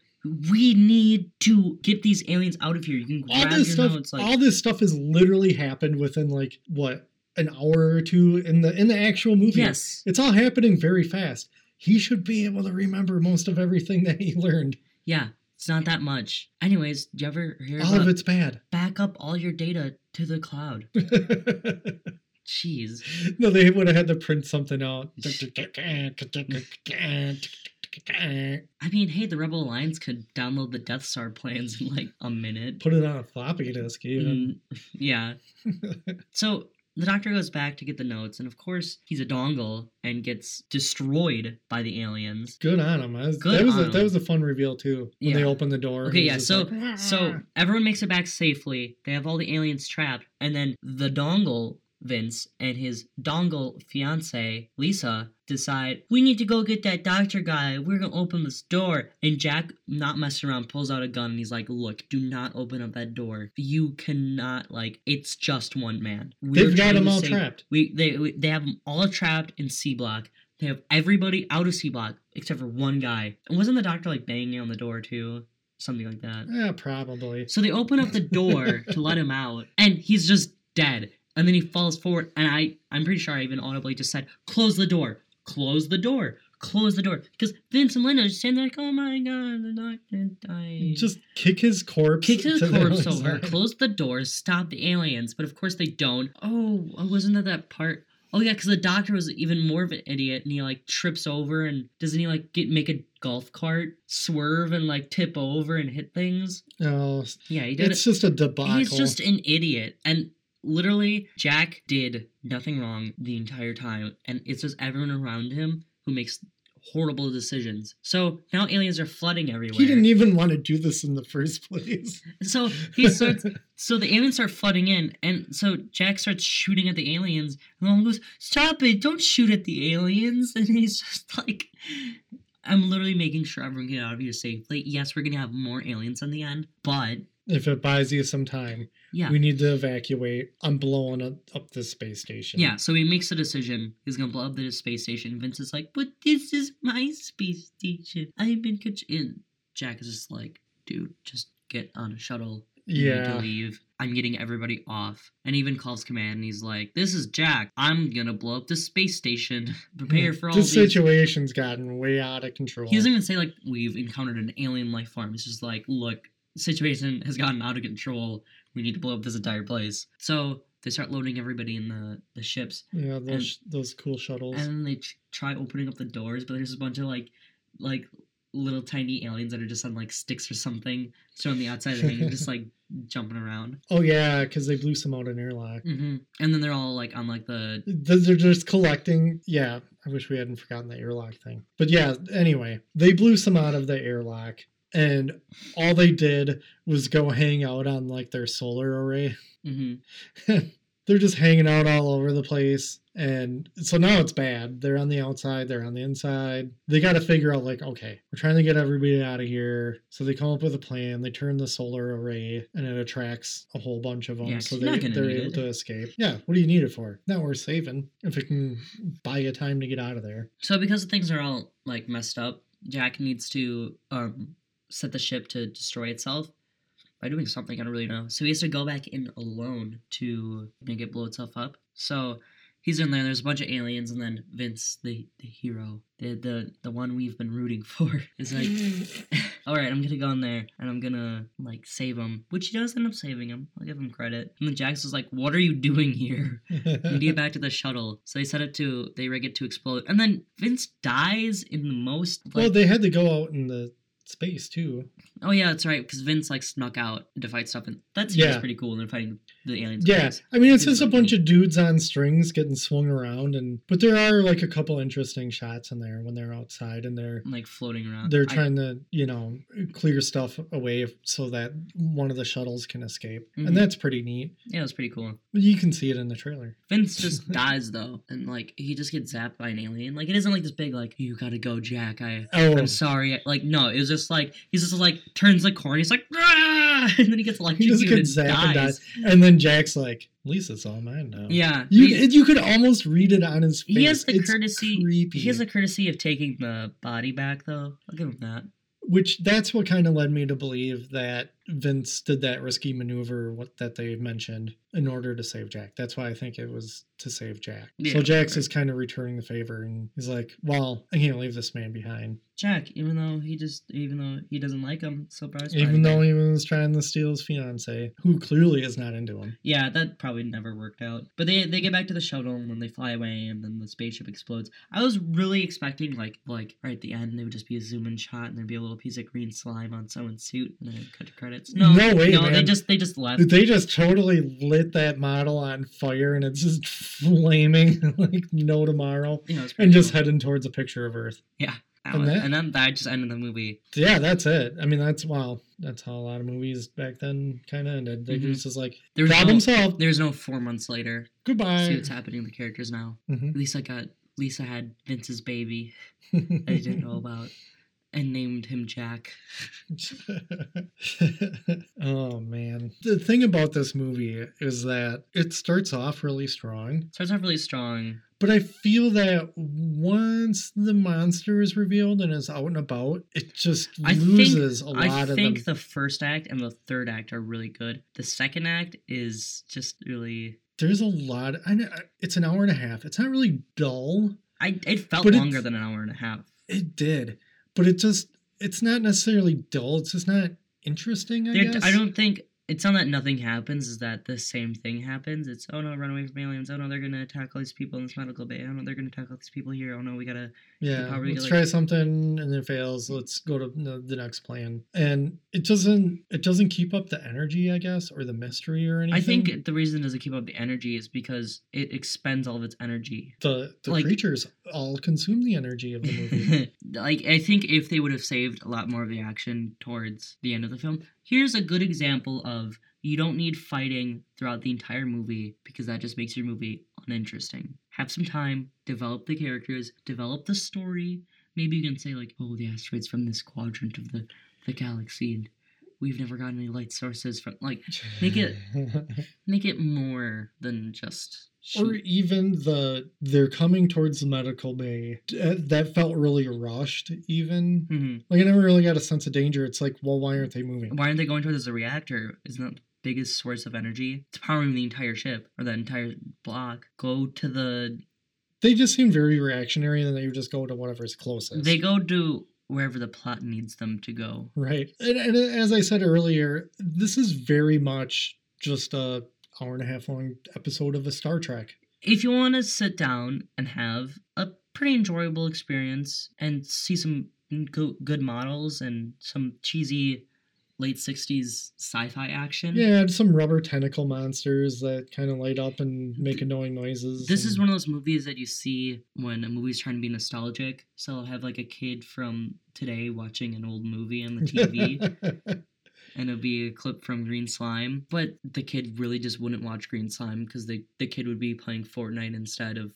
we need to get these aliens out of here. You can all grab this your stuff notes. Like, all this stuff has literally happened within like what an hour or two in the in the actual movie yes, it's all happening very fast he should be able to remember most of everything that he learned yeah, it's not that much. Anyways, do you ever hear all of it's bad back up all your data to the cloud? Jeez. no they would have had to print something out I mean, hey, the Rebel Alliance could download the Death Star plans in like a minute. put it on a floppy disk even Mm, yeah. So the doctor goes back to get the notes, and of course, he's a dongle and gets destroyed by the aliens. good on him that was, Good that, was a, on that was a fun reveal too when they Yeah. open the door Okay, yeah. So, like, so everyone makes it back safely. They have all the aliens trapped, and then the dongle Vince and his dongle fiance Lisa decide we need to go get that doctor guy. We're gonna open this door. And Jack, not messing around, pulls out a gun and he's like, "Look, do not open up that door. You cannot like. It's just one man. We're they've got them all save- trapped We they we- they have them all trapped in C block. They have everybody out of C block except for one guy. And wasn't the doctor like banging on the door too? Something like that. yeah probably So they open up the door to let him out, and he's just dead. And then he falls forward, and I, I'm pretty sure I even audibly just said, "Close the door, close the door, close the door," because Vince and Linda are just standing there like, "Oh my god, the doctor died." just kick his corpse kick his corpse over, close the door, stop the aliens. But of course they don't. Oh, oh, wasn't that that part? Oh yeah, because the doctor was even more of an idiot, and he like trips over, and doesn't he like get make a golf cart swerve and like tip over and hit things? Oh, Yeah, he did it's it. just a debacle. He's just an idiot. And literally, Jack did nothing wrong the entire time. And it's just everyone around him who makes horrible decisions. So now aliens are flooding everywhere. He didn't even want to do this in the first place. So he starts. so the aliens start flooding in, and so Jack starts shooting at the aliens. And Mom goes, "Stop it! Don't shoot at the aliens!" And he's just like, "I'm literally making sure everyone get out of here safely. Yes, we're gonna have more aliens in the end, but If it buys you some time, yeah, we need to evacuate. I'm blowing up, up the space station. yeah." So he makes a decision. He's gonna blow up the space station. Vince is like, "But this is my space station. I've been coach-" in." Jack is just like, "Dude, just get on a shuttle." You need to leave. I'm getting everybody off. And he even calls command and he's like, This is Jack. I'm gonna blow up the space station. Prepare for all this these. situation's gotten way out of control. He doesn't even say like we've encountered an alien life form. It's just like, look, situation has gotten out of control. We need to blow up this entire place. So they start loading everybody in the, the ships. yeah, those those cool shuttles. And then they try opening up the doors, but there's a bunch of like like little tiny aliens that are just on like sticks or something. So on the outside of the thing, just like jumping around. oh yeah, because they blew some out in airlock. hmm And then they're all like on like the Th- They're just collecting. Yeah, I wish we hadn't forgotten the airlock thing. But yeah, anyway, they blew some out of the airlock, and all they did was go hang out on like their solar array. hmm they're just hanging out all over the place. And so now it's bad. They're on the outside, they're on the inside. They got to figure out, like, okay, we're trying to get everybody out of here. So they come up with a plan. They turn the solar array and it attracts a whole bunch of them. Yeah, so they, they're able it. to escape. Yeah, what do you need it for? Now we're saving if it can buy you time to get out of there. So because things are all like messed up, Jack needs to um set the ship to destroy itself by doing something I don't really know. So he has to go back in alone to make it blow itself up. So he's in there. There's a bunch of aliens, and then Vince, the the hero, the the the one we've been rooting for, is like, all right, I'm gonna go in there and I'm gonna like save him, which he does end up saving him. I'll give him credit. And then Jack's is like, what are you doing here? We need to get back to the shuttle. So they set it to, they rig it to explode. And then Vince dies in the most. Like, well, they had to go out in the space too. oh, yeah, that's right. Because Vince, like, snuck out to fight stuff. And that seems Yeah. pretty cool. And they're fighting the aliens. Yeah, space. I mean it's Seems just a bunch of dudes on strings getting swung around, and but there are like a couple interesting shots in there when they're outside and they're Like, floating around. they're I- trying to you know clear stuff away so that one of the shuttles can escape, Mhm. and that's pretty neat. yeah, it was pretty cool. You can see it in the trailer. Vince just dies, though. And, like, he just gets zapped by an alien. Like, it isn't like this big, like, you gotta go, Jack. I. Oh, I'm sorry. Like, no, it was just like, he's just like, turns the corner. He's like, And then he gets he electrocuted just gets and zapped and dies. and then Jack's like, Lisa's all mine now." Yeah. You he- you could almost read it on his face. He has the It's courtesy. creepy. He has the courtesy of taking the body back, though. I'll give him that. which that's what kind of led me to believe that Vince did that risky maneuver what that they mentioned in order to save Jack. That's why I think it was to save Jack. Yeah, so Jack's right. is kind of returning the favor and he's like, "Well, I can't leave this man behind." Jack, even though he just, even though he doesn't like him, so surprised. Even though he was trying to steal his fiance, who clearly is not into him. Yeah, that probably never worked out. But they they get back to the shuttle and then they fly away and then the spaceship explodes. I was really expecting like like right at the end there would just be a zoom in shot and there'd be a little piece of green slime on someone's suit and then cut to credits. No, No way, no, they just they just left. They just totally lit that model on fire and it's just flaming like no tomorrow it's and just cool. heading towards a picture of Earth. yeah. And was- that- and then that just ended the movie. Yeah, that's it. I mean, that's wow. That's how a lot of movies back then kind of ended. They Mhm. just was like There was problem no, solved. There's no four months later. Goodbye. See what's happening with the characters now. Mhm. Lisa got Lisa had Vince's baby that he didn't know about and named him Jack. oh man, the thing about this movie is that it starts off really strong, Starts off really strong. but I feel that once the monster is revealed and is out and about, it just I think- loses a lot of I think the. the first act and the third act are really good. The second act is just really. There's a lot. I know it's an hour and a half. It's not really dull. I it felt longer than an hour and a half. It did, but it just it's not necessarily dull. It's just not interesting. I I don't think it's not that nothing happens. Is that the same thing happens? It's oh no, run away from aliens. Oh no, they're gonna attack all these people in this medical bay. Oh no, they're gonna attack all these people here. Oh no, we gotta. Yeah, let's try something and it fails. Let's go to the, the next plan, and it doesn't. It doesn't keep up the energy, I guess, or the mystery or anything. I think the reason it doesn't keep up the energy is because it expends all of its energy. the the like- creatures all consume the energy of the movie. like I think if they would have saved a lot more of the action towards the end of the film, here's a good example of you don't need fighting throughout the entire movie because that just makes your movie uninteresting. Have some time, develop the characters, develop the story. Maybe you can say like, oh, the asteroids from this quadrant of the the galaxy, and we've never gotten any light sources from like make it make it more than just or even the they're coming towards the medical bay uh, that felt really rushed even Mhm. like i never really got a sense of danger it's like well why aren't they moving Why aren't they going towards the reactor? Isn't that the biggest source of energy? It's powering the entire ship or the entire block. Go to the. they just seem very reactionary and then they just go to whatever's closest They go to wherever the plot needs them to go. right and, and as i said earlier this is very much just a hour and a half long episode of a star trek If you want to sit down and have a pretty enjoyable experience and see some go- good models and some cheesy late 60s sci-fi action. yeah and some rubber tentacle monsters that kind of light up and make annoying noises This is one of those movies that you see when a movie's trying to be nostalgic. So I'll have like a kid from today watching an old movie on the TV, and it'll be a clip from Green Slime. But the kid really just wouldn't watch Green Slime because the the kid would be playing Fortnite instead of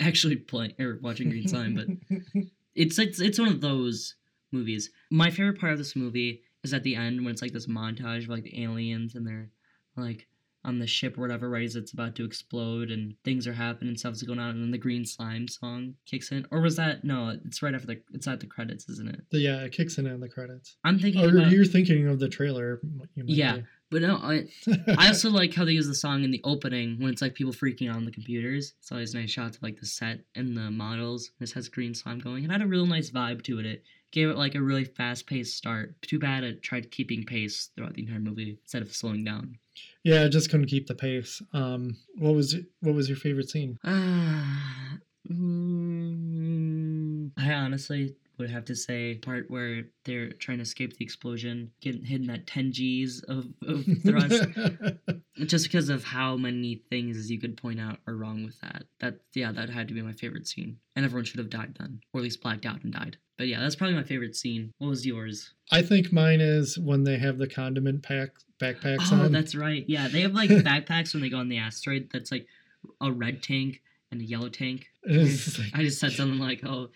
actually playing or watching Green Slime. But it's it's it's one of those movies. My favorite part of this movie is at the end when it's like this montage of like the aliens and they're like on the ship or whatever, right as it's about to explode and things are happening, and stuff's going on, and then the green slime song kicks in. Or was that no? It's right after the it's at the credits, isn't it? The- yeah, it kicks in on the credits. I'm thinking Or about you're thinking of the trailer. Yeah. be. but no, I I also like how they use the song in the opening when it's like people freaking out on the computers. It's always nice shots of like the set and the models. This has green slime going. It had a real nice vibe to it. It gave it like a really fast paced start. Too bad it tried keeping pace throughout the entire movie instead of slowing down. yeah, I just couldn't keep the pace. Um, what was what was your favorite scene? Ah, mm, I honestly would have to say part where they're trying to escape the explosion, getting hitting that 10 G's of, of thrust. just because of how many things you could point out are wrong with that. That yeah, that had to be my favorite scene, and everyone should have died then, or at least blacked out and died. But yeah, that's probably my favorite scene. What was yours? I think mine is when they have the condiment pack backpacks on oh, on. that's right. Yeah, they have like backpacks when they go on the asteroid. That's like a red tank and a yellow tank. Like- I just said something like, "Oh,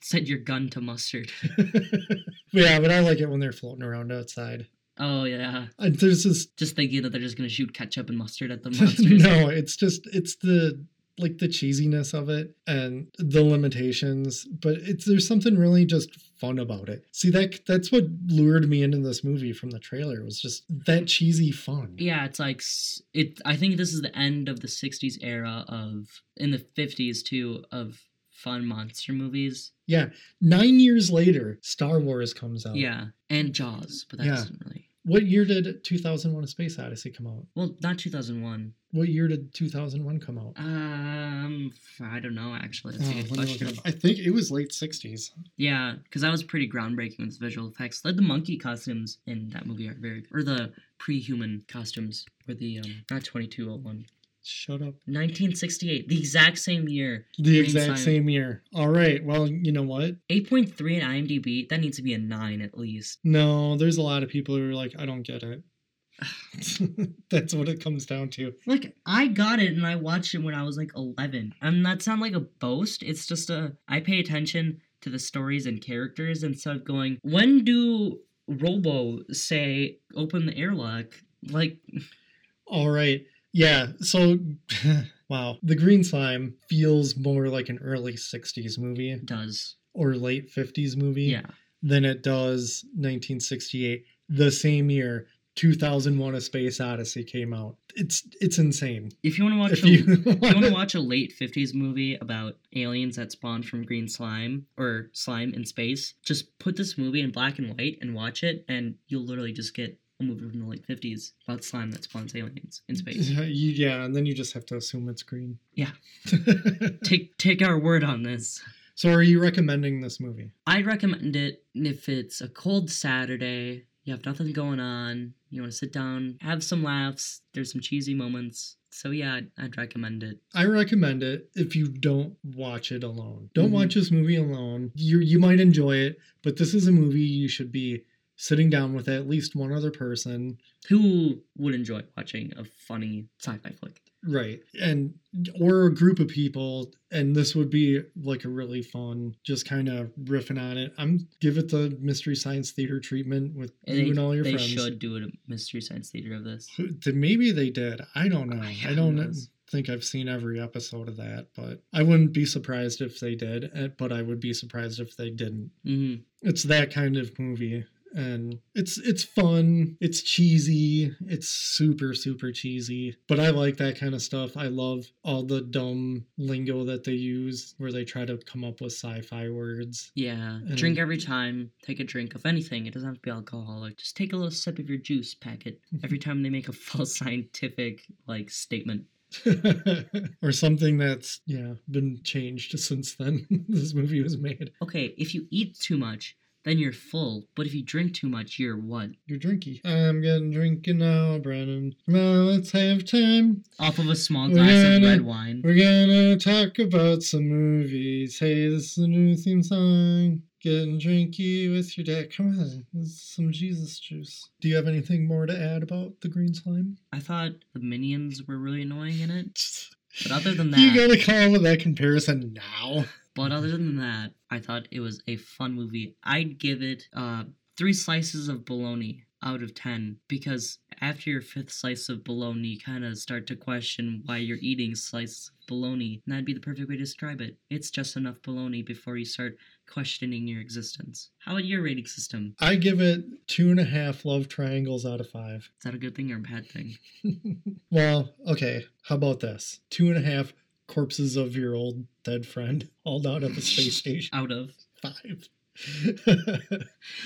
set your gun to mustard." yeah, but I like it when they're floating around outside. oh yeah, And there's this just thinking that they're just gonna shoot ketchup and mustard at the monsters. no, it's just it's the like the cheesiness of it and the limitations, but it's there's something really just fun about it. See that that's what lured me into this movie from the trailer was just that cheesy fun. Yeah, it's like it. I think this is the end of the '60s era of, in the '50s too, of fun monster movies. Yeah, nine years later, Star Wars comes out. Yeah, and Jaws, but that Yeah. doesn't really. What year did 2001: A Space Odyssey come out? Well, not 2001. What year did 2001 come out? Um, I don't know actually. That's Oh, a good let me look it question. I think it was late 60s. Yeah, because that was pretty groundbreaking with visual effects. Like the monkey costumes in that movie are very, or the pre-human costumes, or the um, not 2201. Shut up. 1968, the exact same year. The exact same year. All right. Well, you know what? 8.3 in IMDb. That needs to be a nine at least. No, there's a lot of people who are like, I don't get it. That's what it comes down to. Like I got it and I watched it when I was like 11. I'm not sound like a boast. It's just a I pay attention to the stories and characters instead of going, when do Robo say open the airlock? Like All right. Yeah. So, wow. The Green Slime feels more like an early 60s movie it does. or late 50s movie Yeah. than it does 1968. The same year, 2001 A Space Odyssey came out. It's it's insane. If you want to watch If a, you if you want to watch a late 50s movie about aliens that spawn from green slime or slime in space, just put this movie in black and white and watch it and you'll literally just get a movie from the late 50s about slime that spawns aliens in space. Yeah, and then you just have to assume it's green. Yeah. take take our word on this. so, are you recommending this movie? I'd recommend it if it's a cold Saturday you have nothing going on, you want to sit down, have some laughs, there's some cheesy moments. So yeah, I'd, I'd recommend it. I recommend it if you don't watch it alone. Don't Mhm. watch this movie alone. You you might enjoy it, but this is a movie you should be sitting down with at least one other person. Who would enjoy watching a funny sci-fi flick? Right. And or a group of people and this would be like a really fun just kind of riffing on it. I'm give it the mystery science theater treatment with And you they, and all your they friends. should do a mystery science theater of this. Th- Maybe they did. I don't know. Yeah, I don't knows? think I've seen every episode of that, but I wouldn't be surprised if they did. eh, But I would be surprised if they didn't. hmm It's that kind of movie, and it's it's fun. It's cheesy. It's super super cheesy. But I like that kind of stuff. I love all the dumb lingo that they use, where they try to come up with sci-fi words. Yeah, And- drink every time. Take a drink of anything. It doesn't have to be alcoholic. Just take a little sip of your juice packet every time they make a false scientific like statement. or something that's yeah been changed since then this movie was made Okay, if you eat too much, then you're full. But if you drink too much, you're what? you're drinky. I'm getting drinking now brennan. Now let's have time. Off of a small glass of gonna- red wine. we're gonna talk about some movies. Hey this is a new theme song. Getting drinky with your dad. Come on this some jesus juice. Do you have anything more to add about the green slime? I thought the minions were really annoying in it. But other than that, you gotta come up with that comparison now but other than that, I thought it was a fun movie. I'd give it uh three slices of bologna out of ten because after your fifth slice of bologna, you kind of start to question why you're eating slices of bologna, and that'd be the perfect way to describe it. It's just enough bologna before you start questioning your existence. How about your rating system? i give it two and a half love triangles out of five Is that a good thing or a bad thing? well, okay. How about this? Two and a half corpses of your old dead friend hauled out of the space station. Out of Five.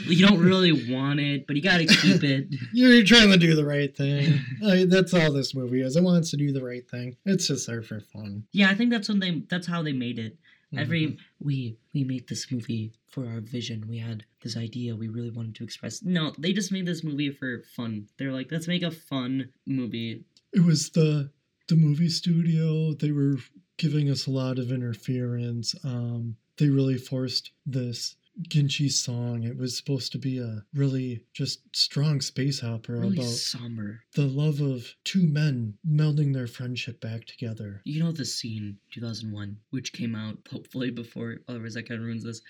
you don't really want it, but you gotta keep it. You're trying to do the right thing. Like, that's all this movie is. It wants to do the right thing. It's just there for fun. Yeah, I think that's when they that's how they made it. Every Mhm. we we made this movie for our vision. We had this idea we really wanted to express. No, they just made this movie for fun. They're like, let's make a fun movie. it was the the movie studio. They were giving us a lot of interference. Um, they really forced this Ginchi song. It was supposed to be a really just strong space opera Really about somber. the love of two men melding their friendship back together. You know the scene 2001, which came out hopefully before. Otherwise, that kind of ruins this.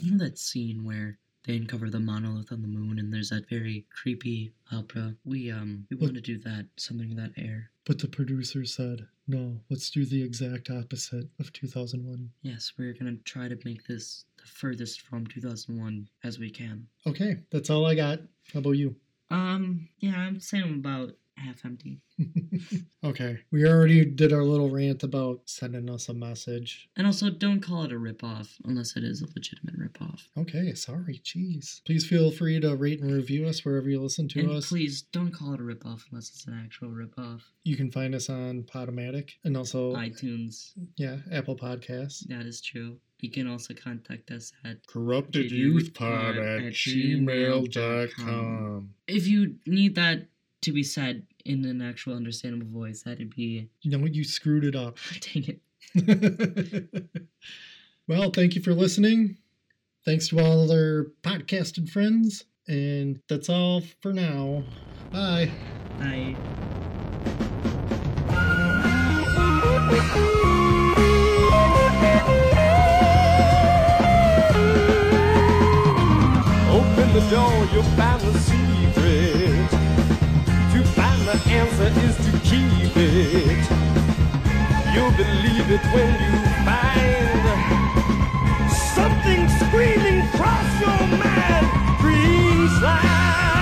You know that scene where they uncover the monolith on the moon, and there's that very creepy opera. We um we want to do that something in that air. But the producer said, no, let's do the exact opposite of 2001. Yes, we're gonna try to make this the furthest from 2001 as we can. Okay, that's all I got. How about you? Um, yeah, I'm saying about half empty. Okay, we already did our little rant about sending us a message. And also, don't call it a ripoff unless it is a legitimate ripoff. Okay, sorry, jeez. Please feel free to rate and review us wherever you listen to and us. please don't call it a ripoff unless it's an actual ripoff. You can find us on Podomatic and also, iTunes, yeah, Apple Podcasts. that is true. You can also contact us at corruptedyouthpod at gmail.com. if you need that to be said in an actual understandable voice, that'd be No, you screwed it up. dang it. well, thank you for listening. Thanks to all our podcasted friends. And that's all for now. Bye. I Open the door, you'll find the answer is to keep it. You'll believe it when you find something screaming across your mind. Green slime.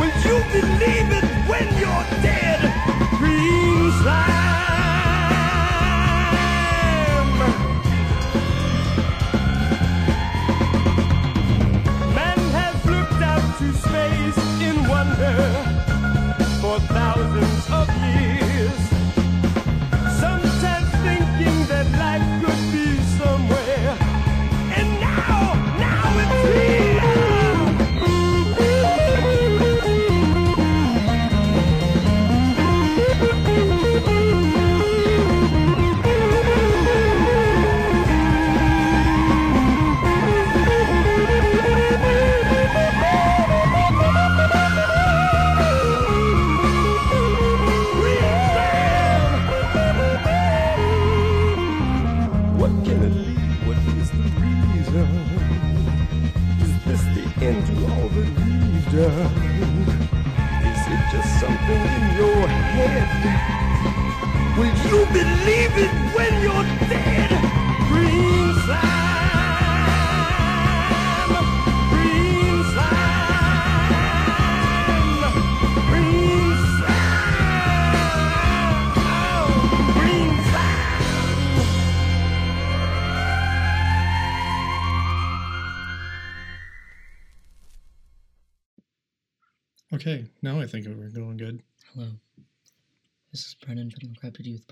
Will you believe it when you're dead? Slime.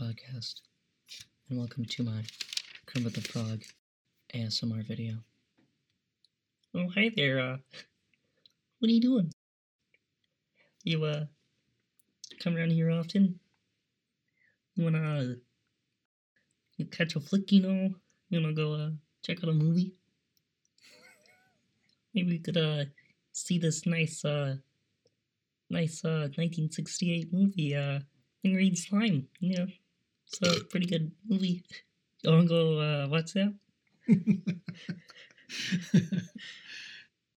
Podcast, and welcome to my Kermit the Frog ASMR video. Oh, hey there, uh, what are you doing? You, uh, come around here often? You wanna, uh, you catch a flick, you know? You wanna go, uh, check out a movie? Maybe we could, uh, see this nice, uh, nice, uh, 1968 movie, uh, Green Slime. You know, a pretty good movie. You wanna go uh, watch that?